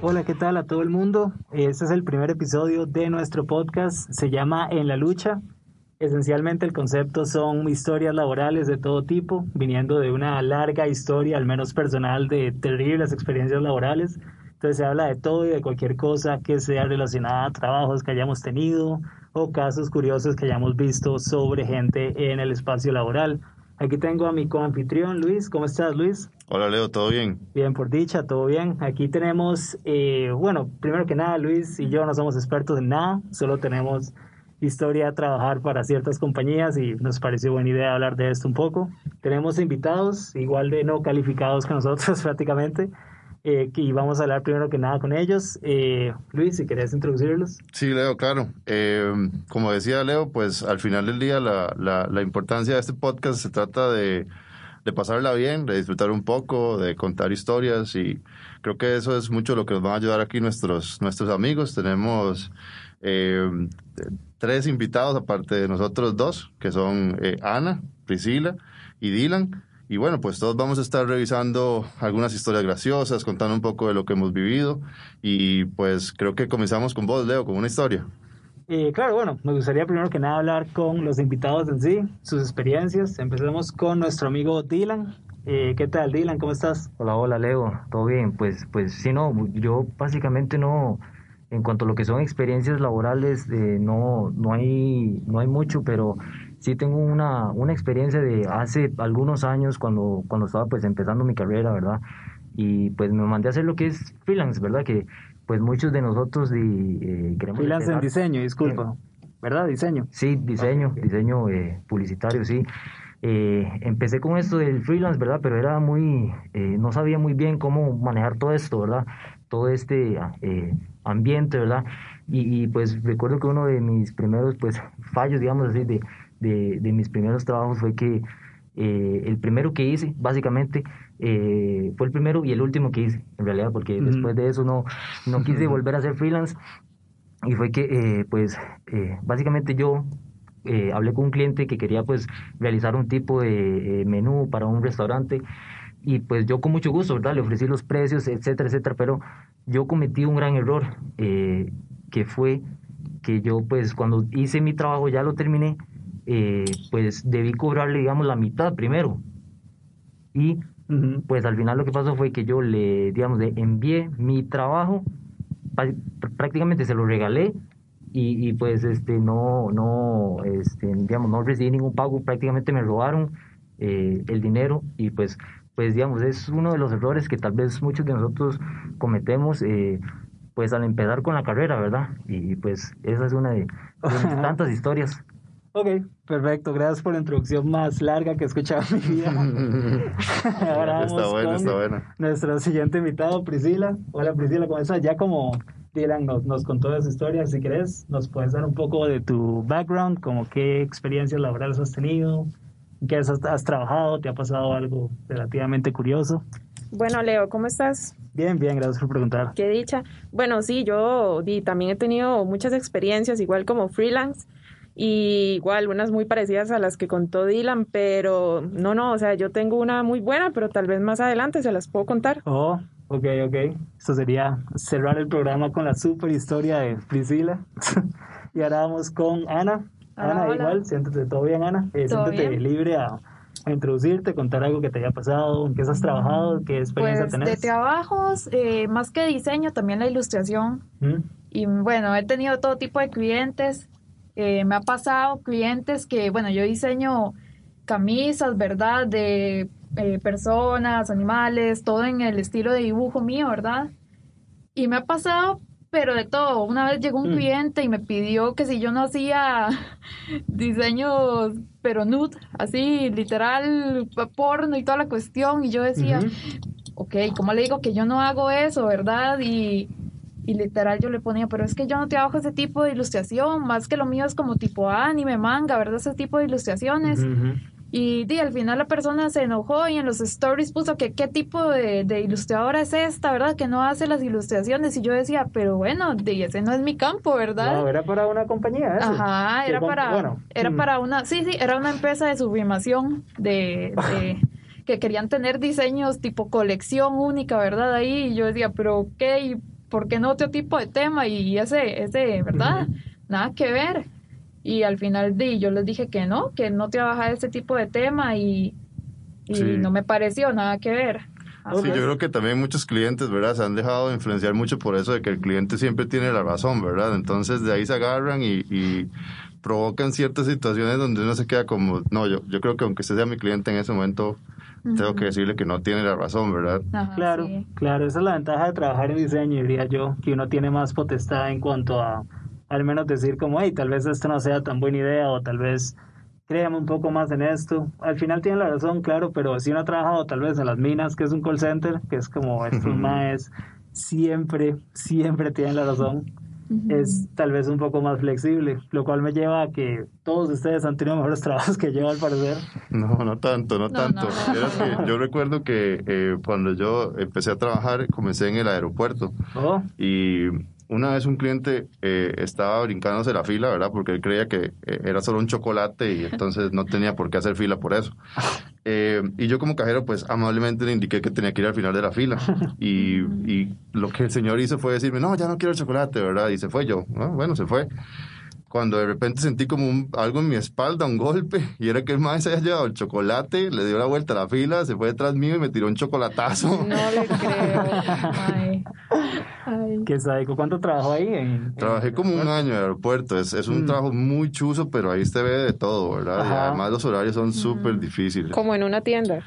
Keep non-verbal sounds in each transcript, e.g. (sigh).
Hola, ¿qué tal a todo el mundo? Este es el primer episodio de nuestro podcast. Se llama En la lucha. Esencialmente el concepto son historias laborales de todo tipo, viniendo de una larga historia, al menos personal, de terribles experiencias laborales. Entonces se habla de todo y de cualquier cosa que sea relacionada a trabajos que hayamos tenido o casos curiosos que hayamos visto sobre gente en el espacio laboral. Aquí tengo a mi coanfitrión Luis. ¿Cómo estás, Luis? Hola, Leo, ¿todo bien? Bien, por dicha, todo bien. Aquí tenemos, eh, bueno, primero que nada, Luis y yo no somos expertos en nada, solo tenemos historia a trabajar para ciertas compañías y nos pareció buena idea hablar de esto un poco. Tenemos invitados, igual de no calificados que nosotros (laughs) prácticamente, eh, y vamos a hablar primero que nada con ellos. Eh, Luis, si querés introducirlos. Sí, Leo, claro. Eh, como decía Leo, pues al final del día la, la, la importancia de este podcast se trata de, de, pasarla bien, de disfrutar un poco, de contar historias y creo que eso es mucho lo que nos van a ayudar aquí nuestros, nuestros amigos. Tenemos tres invitados aparte de nosotros dos, que son Ana, Priscila y Dylan. Y bueno, pues todos vamos a estar revisando algunas historias graciosas, contando un poco de lo que hemos vivido. Y pues creo que comenzamos con vos, Leo, con una historia. Eh, claro, bueno, me gustaría primero que nada hablar con los invitados en sí, sus experiencias. Empecemos con nuestro amigo Dylan. Eh, ¿Qué tal, Dylan? ¿Cómo estás? Hola, hola, Leo. ¿Todo bien? Pues, pues sí, no, yo básicamente no, en cuanto a lo que son experiencias laborales, eh, no, no, hay, no hay mucho, pero sí tengo una, una experiencia de hace algunos años cuando, cuando estaba pues empezando mi carrera, ¿verdad? Y pues me mandé a hacer lo que es freelance, ¿verdad? Que pues muchos de nosotros eh, queremos... Freelance en diseño, disculpa. ¿Verdad? Diseño. Sí, diseño, diseño eh, publicitario, sí. Eh, empecé con esto del freelance, ¿verdad? Pero era muy, eh, no sabía muy bien cómo manejar todo esto, ¿verdad? Todo este eh, ambiente, ¿verdad? Y, y, pues recuerdo que uno de mis primeros, pues, fallos, digamos así, de, de, de mis primeros trabajos fue que eh, el primero que hice, básicamente, eh, fue el primero y el último que hice, en realidad, porque después de eso no, no quise volver a ser freelance. Y fue que, eh, pues, básicamente yo hablé con un cliente que quería, pues, realizar un tipo de menú para un restaurante. Y pues yo con mucho gusto, ¿verdad? Le ofrecí los precios, etcétera, etcétera. Pero yo cometí un gran error, que fue que yo, pues, cuando hice mi trabajo, ya lo terminé, eh, pues debí cobrarle, digamos, la mitad primero. Y pues al final lo que pasó fue que yo le, digamos, le envié mi trabajo, prácticamente se lo regalé y, y, pues este no, no, este, digamos, no recibí ningún pago, prácticamente me robaron eh, el dinero y pues, pues digamos, es uno de los errores que tal vez muchos de nosotros cometemos. Eh, pues al empezar con la carrera, ¿verdad? Y pues esa es una de, de (laughs) tantas historias. Ok, perfecto. Gracias por la introducción más larga que he escuchado en mi vida. (laughs) Ahora vamos está bueno, está bueno. Nuestro siguiente invitado, Priscila. Hola Priscila, ¿cómo estás? Ya como Dylan nos, nos contó esa historia, si querés, nos puedes dar un poco de tu background, como qué experiencias laborales has tenido, qué has, has trabajado, te ha pasado algo relativamente curioso. Bueno, Leo, ¿cómo estás? Bien, bien, gracias por preguntar. Qué dicha. Bueno, sí, yo y también he tenido muchas experiencias, igual como freelance y igual unas muy parecidas a las que contó Dylan, pero no, no, o sea, yo tengo una muy buena, pero tal vez más adelante se las puedo contar. Oh, ok, ok. Esto sería cerrar el programa con la super historia de Priscila. (laughs) y ahora vamos con Ana. Ana, hola. igual, siéntate todo bien, Ana. Eh, siéntate bien? libre a, a, introducirte, contar algo que te haya pasado, en qué has trabajado, qué experiencia pues, tenés. De trabajos, eh, más que diseño, también la ilustración. ¿Mm? Y bueno, he tenido todo tipo de clientes. Eh, me ha pasado clientes que, bueno, yo diseño camisas, ¿verdad? De eh, personas, animales, todo en el estilo de dibujo mío, ¿verdad? Y me ha pasado, pero de todo. Una vez llegó un mm. cliente y me pidió que si yo no hacía (laughs) diseños, pero nude, así, literal, porno y toda la cuestión. Y yo decía, uh -huh. ok, ¿cómo le digo que yo no hago eso, verdad? Y y literal yo le ponía, pero es que yo no trabajo ese tipo de ilustración, más que lo mío es como tipo anime, manga, ¿verdad? Ese tipo de ilustraciones. Uh -huh. Y di, al final la persona se enojó y en los stories puso que qué tipo de, de, ilustradora es esta, ¿verdad? Que no hace las ilustraciones. Y yo decía, pero bueno, ese no es mi campo, ¿verdad? No, era para una compañía. Eso. Ajá, era para, bueno, era mm. para una, sí, sí, era una empresa de sublimación de, de (laughs) que querían tener diseños tipo colección única, ¿verdad? Ahí y yo decía, pero ¿qué? ¿Y por qué no otro tipo de tema? Y ese, ese, ¿verdad? Nada que ver. Y al final di, yo les dije que no, que no trabajaba ese tipo de tema y, y no me pareció nada que ver. Sí, yo creo que también muchos clientes, ¿verdad? Se han dejado influenciar mucho por eso de que el cliente siempre tiene la razón, ¿verdad? Entonces de ahí se agarran y, y provocan ciertas situaciones donde uno se queda como, no, yo, yo creo que aunque usted sea mi cliente en ese momento, tengo que decirle que no tiene la razón, ¿verdad? claro, claro, esa es la ventaja de trabajar en diseño, diría yo, que uno tiene más potestad en cuanto a al menos decir como, hey, tal vez esto no sea tan buena idea o tal vez créame un poco más en esto. Al final tiene la razón, claro, pero si uno ha trabajado tal vez en las minas, que es un call center, que es como estos maes, siempre, siempre tienen la razón. Es tal vez un poco más flexible, lo cual me lleva a que todos ustedes han tenido (laughs) mejores trabajos que yo, al parecer. No, no tanto, no, tanto. yo recuerdo que eh, cuando yo empecé a trabajar, comencé en el aeropuerto. Oh. Y una vez un cliente eh, estaba brincándose la fila, ¿verdad? Porque él creía que eh, era solo un chocolate y entonces no tenía por qué hacer fila por eso. (laughs) Eh, y yo como cajero, pues amablemente le indiqué que tenía que ir al final de la fila. (laughs) Y, y lo que el señor hizo fue decirme, no, ya no quiero el chocolate, ¿verdad? Y se fue yo. Ah, bueno, se fue cuando de repente sentí como un, algo en mi espalda, un golpe, (laughs) y era que el maestro se había llevado el chocolate, le dio la vuelta a la fila, se fue detrás mío y me tiró un chocolatazo. No le creo. Ay. Qué sádico. ¿Cuánto trabajó ahí? Trabajé como un año en el aeropuerto. Es, es un mm. trabajo muy chuzo, pero ahí se ve de todo, ¿verdad? Y además los horarios son súper mm. difíciles. Como en una tienda.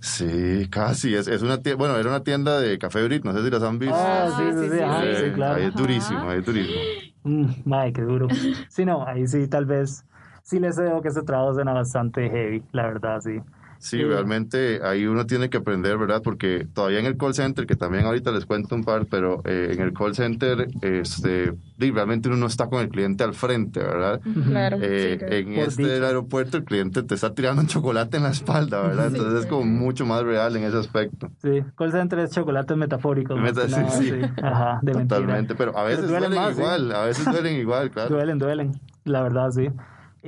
Sí, casi. Es, es una tienda, bueno, era una tienda de café Brit, no sé si las han visto. Ah, sí, sí, sí, sí, claro. Ahí es durísimo, ahí es durísimo. Mm, ay, qué duro. (laughs) Sí, no, ahí sí, tal vez, sí les digo que ese trabajo suena bastante heavy, la verdad, sí. Sí, realmente ahí uno tiene que aprender, ¿verdad? Porque todavía en el call center, que también ahorita les cuento un par, pero eh, en el call center, este, realmente uno no está con el cliente al frente, ¿verdad? Claro. Eh, en este del aeropuerto, el cliente te está tirando un chocolate en la espalda, ¿verdad? Entonces es como mucho más real en ese aspecto. Sí, call center es chocolate metafórico. sí, sí. Ajá, de Totalmente, pero a veces duelen, igual, a veces duelen igual, claro. Duelen, duelen, la verdad, sí.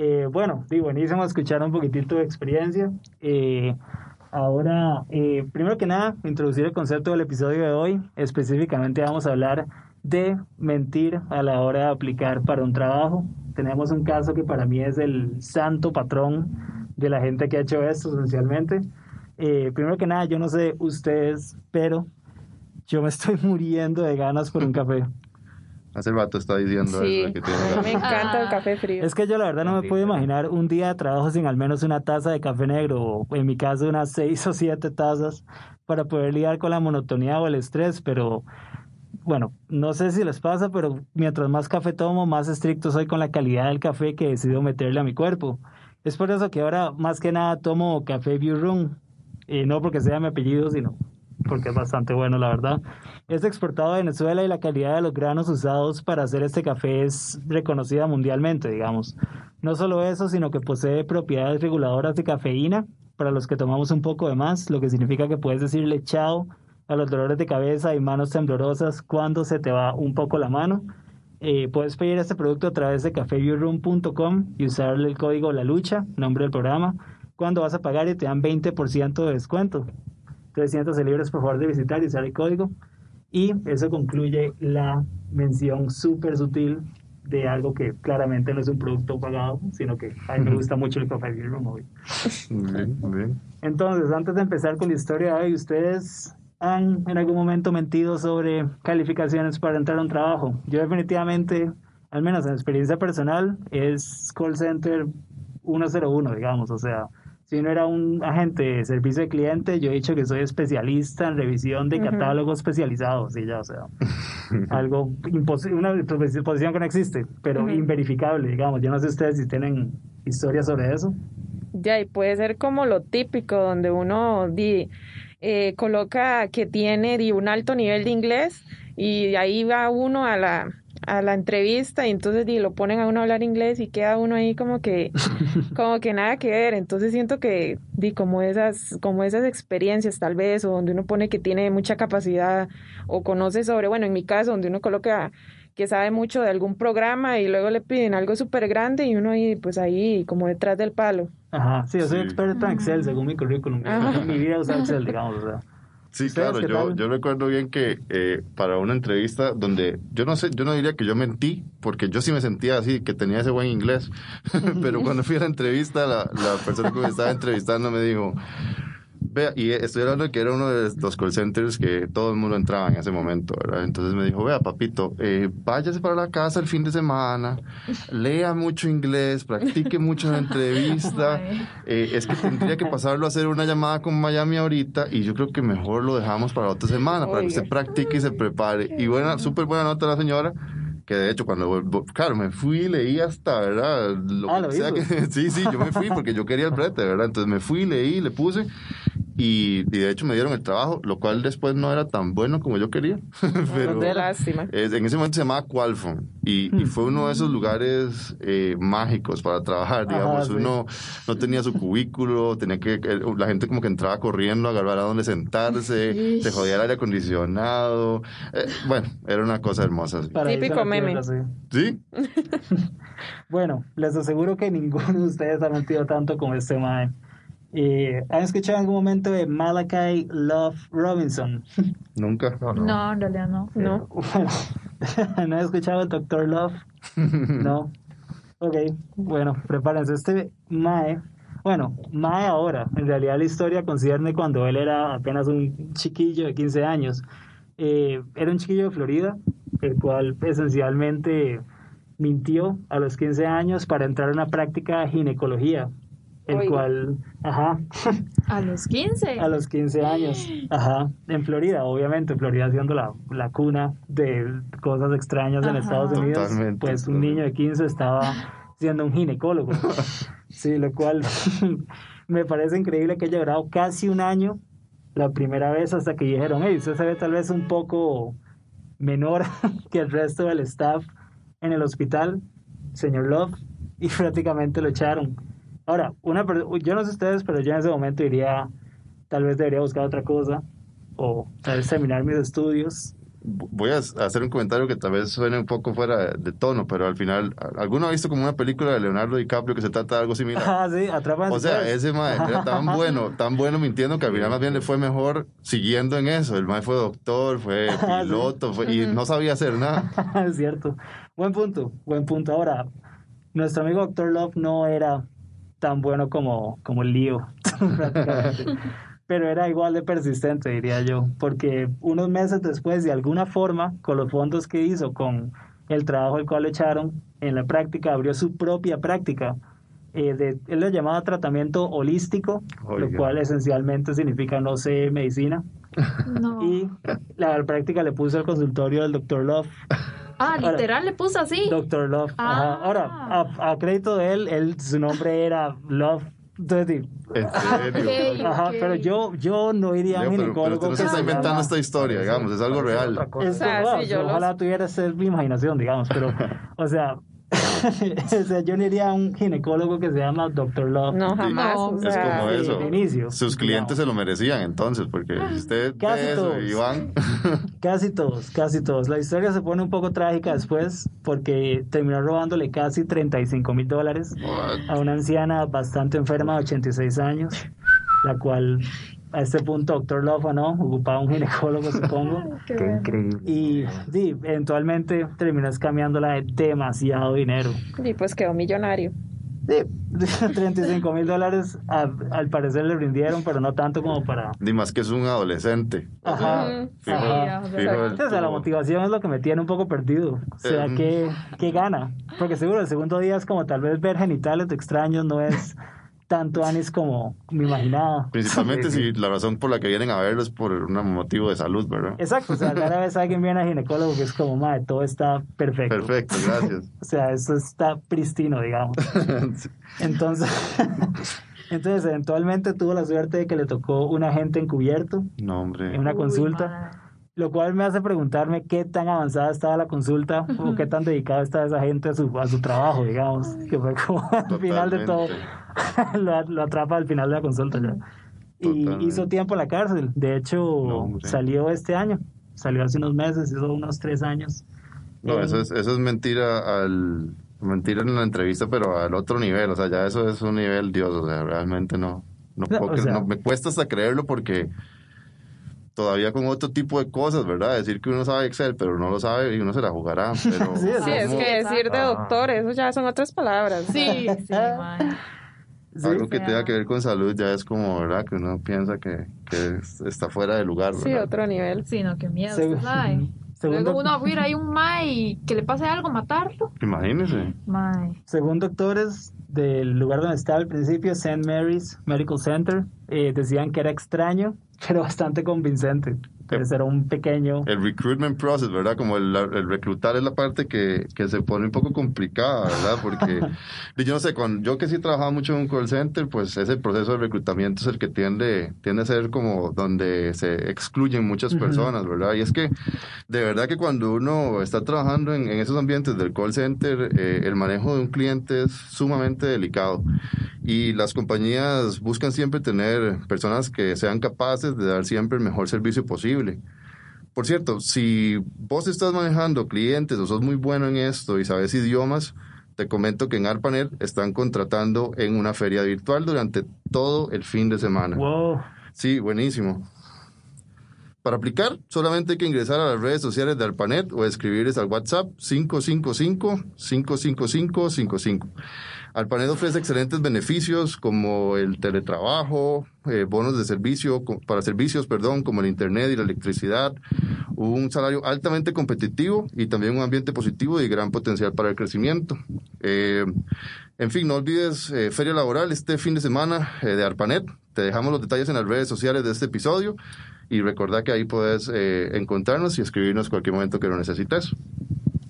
Eh, bueno, sí, buenísimo escuchar un poquitito de experiencia. Eh, ahora, eh, primero que nada, introducir el concepto del episodio de hoy. Específicamente vamos a hablar de mentir a la hora de aplicar para un trabajo. Tenemos un caso que para mí es el santo patrón de la gente que ha hecho esto esencialmente. primero que nada, yo no sé ustedes, pero yo me estoy (laughs) muriendo de ganas por un café. Hace rato está diciendo eso. Que tiene me encanta el café frío. Es que yo la verdad no me puedo imaginar un día de trabajo sin al menos una taza de café negro, o en mi caso unas seis o siete tazas, para poder lidiar con la monotonía o el estrés, pero bueno, no sé si les pasa, pero mientras más café tomo, más estricto soy con la calidad del café que decido meterle a mi cuerpo. Es por eso que ahora más que nada tomo café View Room, y no porque sea mi apellido, sino porque es bastante bueno, la verdad. Es exportado a Venezuela y la calidad de los granos usados para hacer este café es reconocida mundialmente, digamos. No solo eso, sino que posee propiedades reguladoras de cafeína para los que tomamos un poco de más, lo que significa que puedes decirle chao a los dolores de cabeza y manos temblorosas cuando se te va un poco la mano. Eh, puedes pedir este producto a través de cafeviewroom.com y usarle el código La Lucha, nombre del programa, cuando vas a pagar y te dan 20% de descuento. 300 libras por favor de visitar y usar el código. Y eso concluye la mención súper sutil de algo que claramente no es un producto pagado, sino que a mí me gusta mucho el café móvil. Entonces, antes de empezar con la historia de hoy, ¿ustedes han en algún momento mentido sobre calificaciones para entrar a un trabajo? Yo definitivamente, al menos en experiencia personal, es call center 101, digamos, o sea, si uno era un agente de servicio de cliente, yo he dicho que soy especialista en revisión de catálogos especializados, y ya, o sea, (laughs) algo imposible, una posición que no existe, pero inverificable, digamos. Yo no sé ustedes si tienen historias sobre eso. Ya, y puede ser como lo típico, donde uno di, eh, coloca que tiene di, un alto nivel de inglés y ahí va uno a la a la entrevista y entonces di, lo ponen a uno a hablar inglés y queda uno ahí como que (laughs) como que nada que ver. Entonces siento que di como esas como esas experiencias tal vez o donde uno pone que tiene mucha capacidad o conoce sobre bueno en mi caso donde uno coloca que sabe mucho de algún programa y luego le piden algo súper grande y uno ahí pues ahí como detrás del palo. Ajá sí yo soy experto en Excel según mi currículum en (laughs) mi vida usa Excel digamos o sea Sí, claro, yo, yo recuerdo bien que eh, para una entrevista donde yo no sé, yo no diría que yo mentí, porque yo sí me sentía así, que tenía ese buen inglés, (laughs) pero cuando fui a la entrevista, la, la persona que me estaba entrevistando me dijo, Vea, y estoy hablando de que era uno de los call centers que todo el mundo entraba en ese momento, ¿verdad? Entonces me dijo, vea, papito, eh, váyase para la casa el fin de semana, lea mucho inglés, practique mucho en la (laughs) entrevista, eh, es que tendría que pasarlo a hacer una llamada con Miami ahorita y yo creo que mejor lo dejamos para la otra semana, para que usted practique y se prepare. Y buena, súper buena nota la señora que de hecho cuando, claro, me fui y leí hasta, ¿verdad? Lo ah, sea que, (laughs) sí, sí, yo me fui porque yo quería el brete, ¿verdad? Entonces me fui, leí, le puse y, de hecho me dieron el trabajo, lo cual después no era tan bueno como yo quería. (laughs) Pero de lástima. en ese momento se llamaba Qualfon y, y fue uno de esos lugares eh, mágicos para trabajar, digamos. Uno no tenía su cubículo, tenía que, la gente como que entraba corriendo a agarrar a donde sentarse, se jodía el aire acondicionado. Eh, bueno, era una cosa hermosa. Típico meme. ¿Sí? (laughs) bueno, les aseguro que ninguno de ustedes ha mentido tanto como este mae. Eh, ¿Han escuchado en algún momento de Malachi Love Robinson? Nunca. No, no. no en realidad no. No. (laughs) ¿No he escuchado el Dr. Love? (laughs) No. Ok, bueno, prepárense. Este Mae, bueno, Mae ahora, en realidad la historia concierne cuando él era apenas un chiquillo de 15 años. Eh, era un chiquillo de Florida, el cual esencialmente mintió a los 15 años para entrar a una práctica de ginecología el cual, ajá. A los 15. (laughs) A los 15 años, ajá. En Florida, obviamente, Florida siendo la, la cuna de cosas extrañas en Estados Unidos, pues un niño de 15 estaba siendo un ginecólogo. (laughs) Sí, lo cual (laughs) me parece increíble que haya durado casi un año la primera vez hasta que dijeron, hey, usted se ve tal vez un poco menor que el resto del staff en el hospital, señor Love, y prácticamente lo echaron. Ahora, una yo no sé ustedes, pero yo en ese momento diría, tal vez debería buscar otra cosa o tal vez terminar mis estudios. Voy a hacer un comentario que tal vez suene un poco fuera de tono, pero al final, ¿alguno ha visto como una película de Leonardo DiCaprio que se trata de algo similar? (laughs) Ah, sí, atrapan. O sea, ese mae era (laughs) tan bueno, tan bueno mintiendo que al final más bien le fue mejor siguiendo en eso. El mae fue doctor, fue (laughs) ah, piloto, fue, y no sabía hacer nada. es cierto. Buen punto, buen punto. Ahora, nuestro amigo Doctor Love no era tan bueno como, como el lío, (laughs) prácticamente. (laughs) Pero era igual de persistente, diría yo, porque unos meses después, de alguna forma, con los fondos que hizo, con el trabajo el cual le echaron, en la práctica abrió su propia práctica. Eh, de, él lo llamaba tratamiento holístico, lo cual esencialmente significa no sé medicina. Y la práctica le puso el consultorio del doctor Love. (laughs) Ah, literal le puso así. Doctor Love. Ah. Ahora, a, crédito de él, él, su nombre era Love. ¿En serio? Ajá, pero yo, yo no iría a un ginecólogo. Pero, no se está inventando esta historia, digamos, es algo real. Es, ah, ojalá tuviera esa mi imaginación, digamos, pero, o sea, (laughs) o sea, yo no iría a un ginecólogo que se llama Dr. Love. No, jamás. es como eso. Sus clientes se lo merecían entonces, porque usted casi todos, Iván. (laughs) casi todos, casi todos. La historia se pone un poco trágica después porque terminó robándole casi 35 mil dólares a una anciana bastante enferma de 86 años, la cual a este punto Doctor Love no, ocupaba un ginecólogo supongo. (laughs) Qué, increíble. Y sí, eventualmente terminó escameándola de demasiado dinero. Y pues quedó millonario. Sí, (laughs) 35 mil dólares al parecer le rindieron, pero no tanto como para... Ni más que es un adolescente. Ajá. O sea, la motivación es lo que me tiene un poco perdido. O sea, eh, ¿qué, ¿qué gana? Porque seguro el segundo día es como tal vez ver genitales extraños no es (laughs) tanto Anis como me imaginaba. Principalmente (laughs) si la razón por la que vienen a verlo es por un motivo de salud, ¿verdad? Exacto, o sea, cada vez alguien viene a ginecólogo que es como, madre, todo está perfecto. Perfecto, gracias. (laughs) o sea, eso está pristino, digamos. (laughs) Entonces, entonces eventualmente tuvo la suerte de que le tocó un agente encubierto. No, hombre. En una consulta Lo cual me hace preguntarme qué tan avanzada estaba la consulta o qué tan dedicada está esa gente a su, a su trabajo, digamos, que fue como al final de todo, (laughs) lo, lo, atrapa al final de la consulta ya. Y hizo tiempo en la cárcel, de hecho salió este año, salió hace unos meses, hizo unos tres años. No, eso es, eso es mentira al mentira en la entrevista, pero al otro nivel, o sea, ya eso es un nivel Dios, o sea, realmente no, no, no me cuesta hasta creerlo porque todavía con otro tipo de cosas, ¿verdad? Decir que uno sabe Excel, pero no lo sabe y uno se la jugará. (laughs) Pero sí, es que decir de doctor, eso ya son otras palabras. Sí, sí, (laughs) Algo que tenga que ver con salud ya es como, ¿verdad? Que uno piensa que, que está fuera de lugar, ¿verdad? Sí, otro nivel. Sí, no, qué miedo. Luego uno a ir ahí un Mai que le pase algo, matarlo. Imagínese. Mai. Según doctores del lugar donde estaba al principio, St. Mary's Medical Center, eh, decían que era extraño, pero bastante convincente era un pequeño... El recruitment process, ¿verdad? Como el, reclutar es la parte que, que, se pone un poco complicada, ¿verdad? Porque (laughs) yo no sé, con, yo que sí trabajaba mucho en un call center, pues ese proceso de reclutamiento es el que tiende, tiende a ser como donde se excluyen muchas personas, ¿verdad? Y es que de verdad que cuando uno está trabajando en, en esos ambientes del call center, eh, el manejo de un cliente es sumamente delicado. Y las compañías buscan siempre tener personas que sean capaces de dar siempre el mejor servicio posible por cierto, si vos estás manejando clientes o sos muy bueno en esto y sabes idiomas, te comento que en ARPANET están contratando en una feria virtual durante todo el fin de semana. Wow. Sí, buenísimo. Para aplicar, solamente hay que ingresar a las redes sociales de ARPANET o escribirles al WhatsApp 555-555-55. Alpanet ofrece excelentes beneficios como el teletrabajo, eh, bonos de servicio para servicios, perdón, como el internet y la electricidad, un salario altamente competitivo y también un ambiente positivo y gran potencial para el crecimiento. Eh, en fin, no olvides eh, feria laboral este fin de semana de Arpanet. Te dejamos los detalles en las redes sociales de este episodio y recordad que ahí puedes encontrarnos y escribirnos cualquier momento que lo necesites.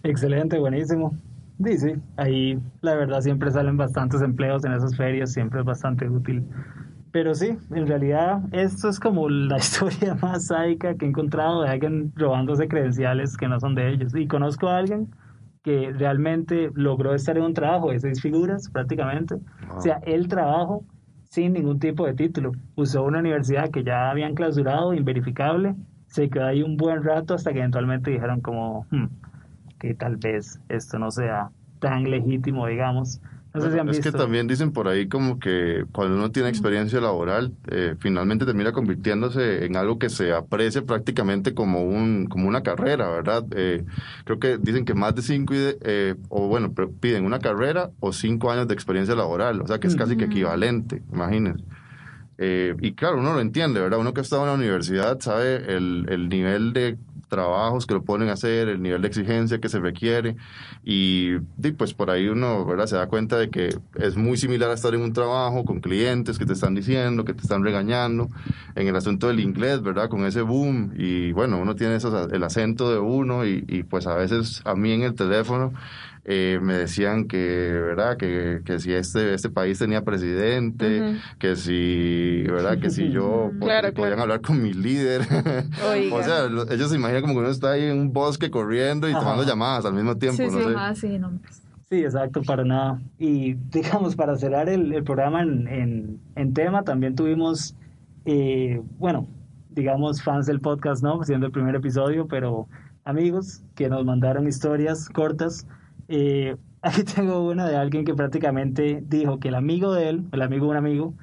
Excelente, buenísimo. Sí, ahí la verdad siempre salen bastantes empleos en esas ferias, siempre es bastante útil. Pero sí, en realidad esto es como la (laughs) historia más sádica que he encontrado de alguien robándose credenciales que no son de ellos. Y conozco a alguien que realmente logró estar en un trabajo de seis figuras prácticamente. O sea, el trabajo sin ningún tipo de título. Usó una universidad que ya habían clausurado, inverificable. Se quedó ahí un buen rato hasta que eventualmente dijeron como, hmm, que tal vez esto no sea tan legítimo, digamos. No sé si han es que también dicen por ahí como que cuando uno tiene experiencia laboral, eh, finalmente termina convirtiéndose en algo que se aprecia prácticamente como un como una carrera, ¿verdad? Eh, creo que dicen que más de cinco, eh, o bueno, piden una carrera o cinco años de experiencia laboral, o sea que es casi que equivalente, imagínense. y claro, uno lo entiende, ¿verdad? Uno que ha estado en la universidad sabe el, el nivel de trabajos que lo a hacer, el nivel de exigencia que se requiere y, pues por ahí uno ¿verdad? se da cuenta de que es muy similar a estar en un trabajo con clientes que te están diciendo, que te están regañando, en el asunto del inglés, ¿verdad? Con ese boom y bueno, uno tiene el acento de uno y, y pues a veces a mí en el teléfono eh, me decían que, ¿verdad? Que, que, si este, este país tenía presidente, que si, ¿verdad? Que si yo (laughs) podían hablar con mi líder. (laughs) o sea, ellos se imaginan como que uno está ahí en un bosque corriendo y tomando llamadas al mismo tiempo, sí, no sí, sí, no. Sí, exacto, para nada. Y (laughs) digamos, para cerrar el, el programa en, en, en, tema, también tuvimos, eh, bueno, digamos, fans del podcast, ¿no? Siendo el primer episodio, pero amigos que nos mandaron historias cortas eh, (laughs) aquí tengo una de alguien que prácticamente dijo que el amigo de él, el amigo de un amigo,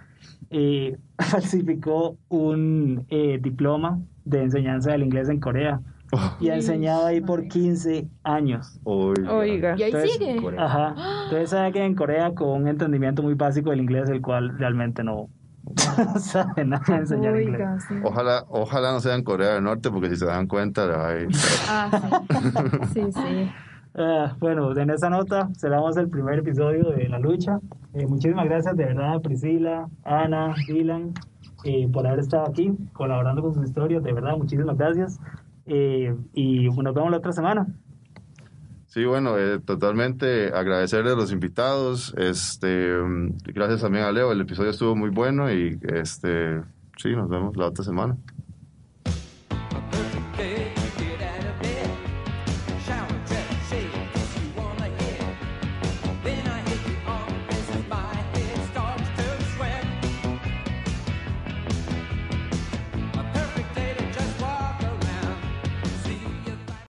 eh, (laughs) falsificó un eh, diploma de enseñanza del inglés en Corea. Oh. Y ha enseñado ahí por 15 años. Oiga. Y ahí sigue. Ajá. Entonces sabe que en Corea con un entendimiento muy básico del inglés, el cual realmente no, (laughs) sabe nada de enseñar inglés. Ojalá, ojalá no sea en Corea del Norte, porque si se dan cuenta, Ah, sí. sí, sí. Ah, bueno, en esa nota cerramos el primer episodio de La Lucha. Eh, muchísimas gracias de verdad a Priscila, Ana, Dylan, eh, por haber estado aquí colaborando con sus historias. De verdad, muchísimas gracias. Eh, y nos vemos la otra semana. Sí, bueno, totalmente agradecerle a los invitados. Este, gracias también a Leo, el episodio estuvo muy bueno y este, sí, nos vemos la otra semana.